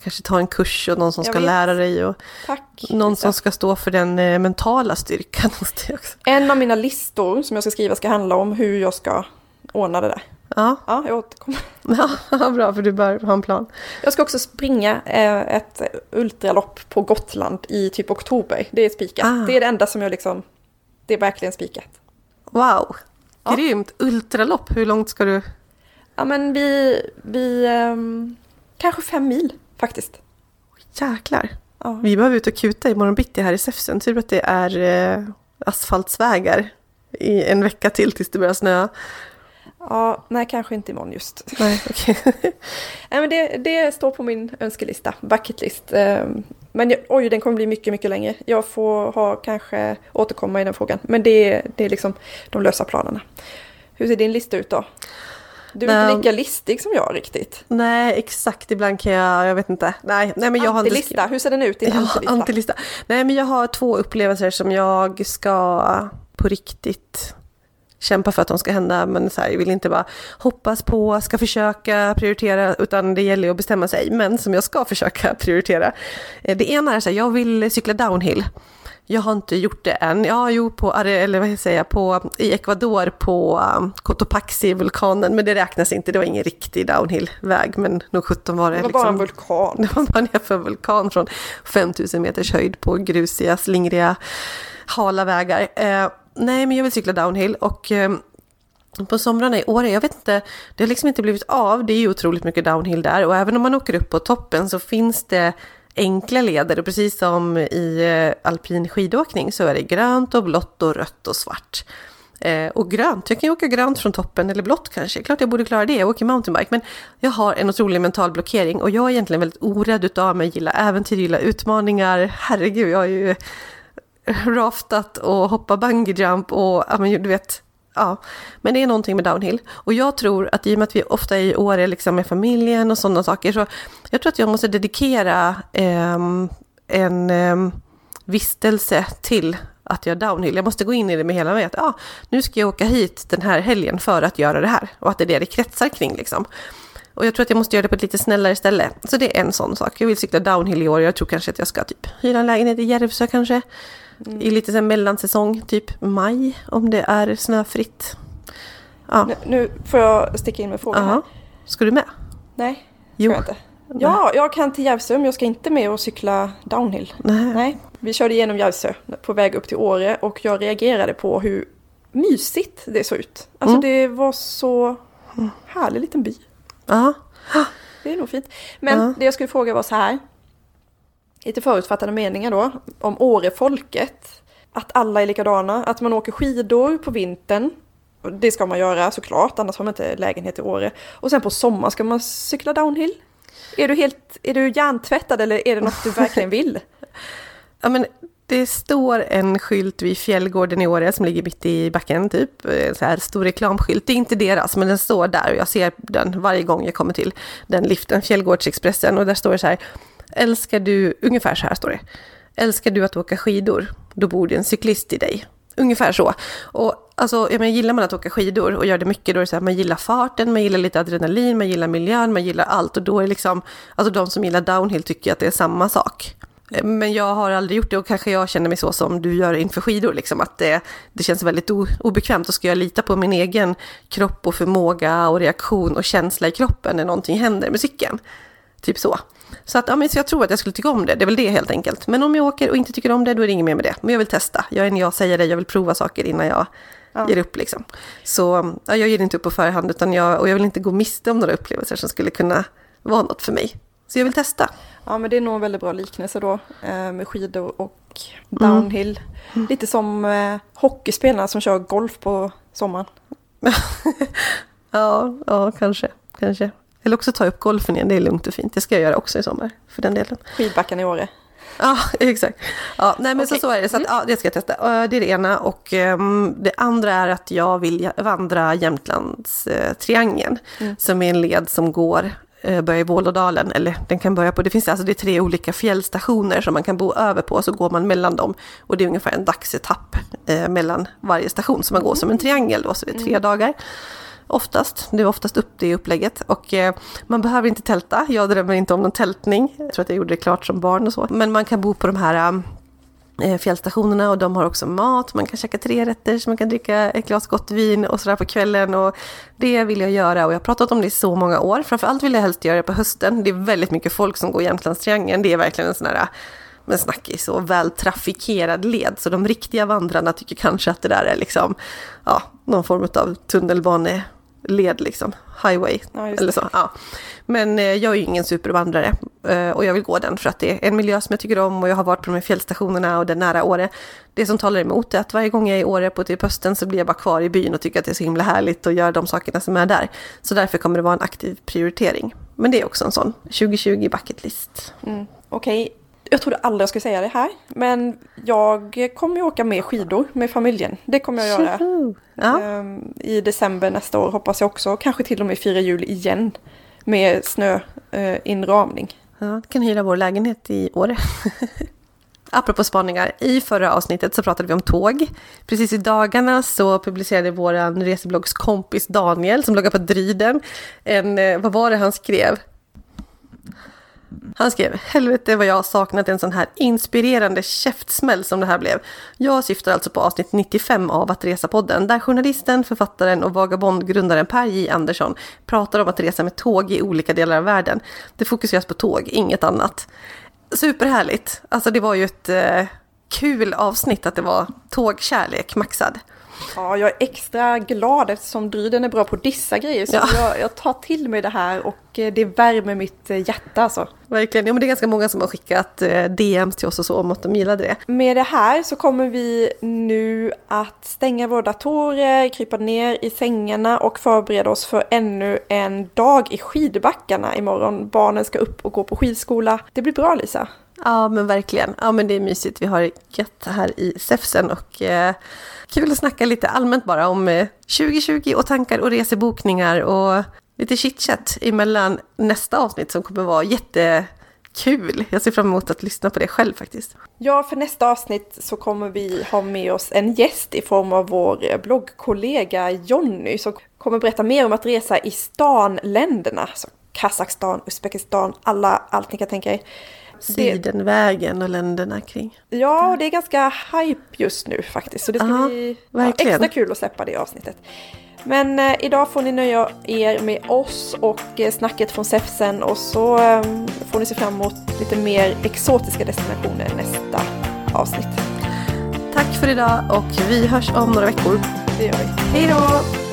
Speaker 1: kanske ta en kurs och någon som
Speaker 2: Jag
Speaker 1: ska
Speaker 2: vet.
Speaker 1: lära dig och
Speaker 2: Tack!
Speaker 1: någon
Speaker 2: Lisa.
Speaker 1: som ska stå för den eh, mentala styrkan *laughs* hos dig också.
Speaker 2: En av mina listor som jag ska skriva ska handla om hur jag ska ordna det där.
Speaker 1: Ja,
Speaker 2: Ja, jag återkommer. *laughs*
Speaker 1: ja bra för du bör ha en plan.
Speaker 2: Jag ska också springa eh, ett ultralopp på Gotland i typ oktober. Det är spikat.
Speaker 1: Ah.
Speaker 2: Det är det enda som jag liksom... Det är verkligen spikat.
Speaker 1: Wow,
Speaker 2: Ja.
Speaker 1: grymt! Ultralopp, hur långt ska du?
Speaker 2: Ja men vi, vi ehm, kanske fem mil faktiskt.
Speaker 1: Jäklar.
Speaker 2: Ja.
Speaker 1: Vi behöver ut och kuta imorgon bitti här i Säfsen. Tur att det är eh, asfaltsvägar i en vecka till tills det börjar snöa.
Speaker 2: ja, nej kanske inte imorgon just.
Speaker 1: Nej, okej. *laughs*
Speaker 2: Nej men det, det står på min önskelista, bucketlist. Ehm, Men jag, oj, den kommer bli mycket, mycket längre. Jag får ha kanske återkomma i den frågan. Men det, det är liksom de lösa planerna. Hur ser din lista ut då? Du är inte lika listig som jag riktigt.
Speaker 1: Nej, exakt. Ibland kan jag, jag vet inte. Nej, nej men jag har inte
Speaker 2: Antilista, hur ser den ut din
Speaker 1: Ja,
Speaker 2: antilista?
Speaker 1: antilista. Nej, men jag har två upplevelser som jag ska på riktigt kämpa för att de ska hända. Men så här, jag vill inte bara hoppas på, ska försöka prioritera, utan det gäller ju att bestämma sig. Men som jag ska försöka *laughs* prioritera. Eh, Det ena är så här, jag vill cykla downhill. Jag har inte gjort det än. Ja, jo, på, eller vad säger jag, på, i Ecuador på um, Cotopaxi-vulkanen, men det räknas inte. Det var ingen riktig downhill-väg, men nog 17 var det.
Speaker 2: Det var bara en vulkan. *laughs*
Speaker 1: Det var bara en vulkan från 5000 meters höjd på grusiga, slingriga, hala vägar. Eh, nej, men jag vill cykla downhill och eh, på somrarna i Åre, jag vet inte, det har liksom inte blivit av. Det är ju otroligt mycket downhill där och även om man åker upp på toppen så finns det enkla leder och precis som i eh, alpin skidåkning så är det grönt och blått och rött och svart. Eh, och grönt, jag kan ju åka grönt från toppen eller blått kanske. Klart jag borde klara det, jag åker mountainbike. Men jag har en otrolig mental blockering och jag är egentligen väldigt orädd utav mig, gillar äventyr, gillar utmaningar. Herregud, jag har ju raftat och hoppat bungee jump och ja, men du vet, ja. Men det är någonting med downhill. Och jag tror att i och med att vi ofta är i är liksom med familjen och sådana saker så jag tror att jag måste dedikera eh, en eh, vistelse till att göra downhill. Jag måste gå in i det med hela mig att ja, nu ska jag åka hit den här helgen för att göra det här. Och att det är det det kretsar kring liksom. Och jag tror att jag måste göra det på ett lite snällare ställe. Så det är en sån sak. Jag vill cykla downhill i år. Jag tror kanske att jag ska typ hyra en lägenhet i Järvsö kanske. I lite så mellansäsong, typ maj, om det är snöfritt. Ja,
Speaker 2: Nu, nu får jag sticka in med frågan här.
Speaker 1: Ska du med?
Speaker 2: Nej,
Speaker 1: Jo.
Speaker 2: jag inte. Ja, jag kan till Järvsö men jag ska inte med och cykla downhill.
Speaker 1: Nej.
Speaker 2: Nej, vi körde igenom Järvsö på väg upp till Åre och jag reagerade på hur mysigt det såg ut. Alltså
Speaker 1: Mm.
Speaker 2: det var så härlig liten by.
Speaker 1: Ja.
Speaker 2: Det är nog fint. Men
Speaker 1: Ja.
Speaker 2: det jag skulle fråga var så här. Lite förutfattade meningar då. Om Årefolket. Att alla är likadana. Att man åker skidor på vintern. Det ska man göra såklart, annars har man inte lägenhet i Åre. Och sen på sommaren ska man cykla downhill. Är du helt, är du hjärntvättad eller är det något du verkligen vill? *laughs*
Speaker 1: Ja, men det står en skylt vid Fjällgården i Åre som ligger mitt i backen, typ. Eh, så här stor reklamskylt. Det är inte deras, men den står där och jag ser den varje gång jag kommer till den liften, Fjällgårdsexpressen. Och där står det så här, älskar du, ungefär så här står det. Älskar du att åka skidor, då bor det en cyklist i dig. Ungefär så. Och alltså, jag menar, gillar man att åka skidor och gör det mycket, då är det så här, man gillar farten, man gillar lite adrenalin, man gillar miljön, man gillar allt. Och då är liksom, alltså de som gillar downhill tycker att det är samma sak. Eh, men jag har aldrig gjort det och kanske jag känner mig så som du gör inför skidor, liksom, att det, det känns väldigt obekvämt och ska jag lita på min egen kropp och förmåga och reaktion och känsla i kroppen när någonting händer med cykeln. Typ så. Så, att, ja, men, så jag tror att jag skulle tycka om det, det är väl det helt enkelt. Men om jag åker och inte tycker om det, då är det inget mer med det. Men jag vill testa, jag är en jag säger det, jag vill prova saker innan jag
Speaker 2: Ja.
Speaker 1: ger upp liksom. Så ja, jag ger inte upp på förhand, utan jag, och jag vill inte gå miste om några upplevelser som skulle kunna vara något för mig. Så jag vill testa.
Speaker 2: Ja men det är nog en väldigt bra liknelse då eh, med skidor och downhill. Lite som eh, hockeyspelarna som kör golf på sommaren. *laughs*
Speaker 1: Ja, ja kanske, kanske. Eller också ta upp golfen igen, det är lugnt och fint. Det ska jag göra också i sommar, för den delen.
Speaker 2: Skidbacken i Åre.
Speaker 1: Ja, *laughs* exakt. Ja, nej men så,
Speaker 2: Okej.
Speaker 1: så är det. Så att, ja, det ska jag testa. Eh, Det är det ena. Och ehm, det andra är att jag vill vandra Jämtlandstriangeln. Som är en led som går, eh, börjar i Vålådalen. Eller den kan börja på, det finns alltså det är tre olika fjällstationer som man kan bo över på. Så går man mellan dem. Och det är ungefär en dagsetapp eh, mellan varje station. Så man går som en triangel då, så det är tre dagar. Oftast, det är oftast upp det i upplägget. Och eh, man behöver inte tälta, jag drömmer inte om någon tältning. Jag tror att jag gjorde det klart som barn och så. Men man kan bo på de här eh, eh, fjällstationerna och de har också mat. Man kan käka tre rätter, så man kan dricka ett glas gott vin och sådär på kvällen. Och det vill jag göra och jag har pratat om det i så många år. Framförallt vill jag helst göra det på hösten. Det är väldigt mycket folk som går Jämtlandstriangeln. Det är verkligen en sån här men snackis och väl trafikerad led. Så de riktiga vandrarna tycker kanske att det där är liksom, ja, någon form av tunnelbane led liksom, highway
Speaker 2: Ja,
Speaker 1: eller så. Ja. Men eh, jag är ju ingen supervandrare eh, och jag vill gå den för att det är en miljö som jag tycker om och jag har varit på de här fjällstationerna och det är nära Åre. Det som talar emot är att varje gång jag är i Åre på typ hösten så blir jag bara kvar i byn och tycker att det är så himla härligt att göra de sakerna som är där. Så därför kommer det vara en aktiv prioritering. Men det är också en sån 2020 bucket list.
Speaker 2: Mm. Okej, jag trodde aldrig jag skulle säga det här. Men jag kommer ju åka med skidor med familjen. Det kommer jag göra.
Speaker 1: Ja.
Speaker 2: Ehm, I december nästa år hoppas jag också. Kanske till och med fira jul igen. Med snöinramning.
Speaker 1: Ja, du kan hyra vår lägenhet i Åre. *laughs* Apropå spaningar, i förra avsnittet så pratade vi om tåg. Precis i dagarna så publicerade vår resebloggs kompis Daniel, som bloggar på Dryden, en, eh, vad var det han skrev? Han skrev, helvete vad jag har saknat en sån här inspirerande käftsmäll som det här blev. Jag syftar alltså på avsnitt 95 av Att resa-podden, där journalisten, författaren och vagabondgrundaren Per J. Andersson pratar om att resa med tåg i olika delar av världen. Det fokuseras på tåg, inget annat. Superhärligt. Alltså det var ju ett eh, kul avsnitt att det var tågkärlek maxad.
Speaker 2: Ja, jag är extra glad eftersom Dryden är bra på att dissa grejer. Så
Speaker 1: Ja.
Speaker 2: jag, jag tar till mig det här och eh, det värmer mitt eh, hjärta alltså.
Speaker 1: Verkligen. Ja, men det är ganska många som har skickat eh, DMs till oss och så om att de gillade det.
Speaker 2: Med det här så kommer vi nu att stänga våra datorer, krypa ner i sängarna och förbereda oss för ännu en dag i skidbackarna imorgon. Barnen ska upp och gå på skidskola. Det blir bra Lisa.
Speaker 1: Ja, men verkligen. Ja, men det är mysigt. Vi har det gött här i Säfsen och eh, kul att snacka lite allmänt bara om eh, 2020 och tankar och resebokningar och lite chitchat emellan nästa avsnitt som kommer vara jättekul. Jag ser fram emot att lyssna på det själv faktiskt.
Speaker 2: Ja, för nästa avsnitt så kommer vi ha med oss en gäst i form av vår bloggkollega Jonny som kommer berätta mer om att resa i stanländerna. Så Kazakstan, Uzbekistan, alla, allt ni kan tänka er.
Speaker 1: Sidenvägen och länderna kring.
Speaker 2: ja, och det är ganska hype just nu faktiskt. Så det ska
Speaker 1: Ja,
Speaker 2: bli ja, extra kul att släppa det avsnittet. Men eh, idag får ni nöja er med oss och eh, snacket från Säfsen och så eh, får ni se fram emot lite mer exotiska destinationer nästa avsnitt.
Speaker 1: Tack för idag och vi hörs om några veckor.
Speaker 2: Det gör vi.
Speaker 1: Hej då!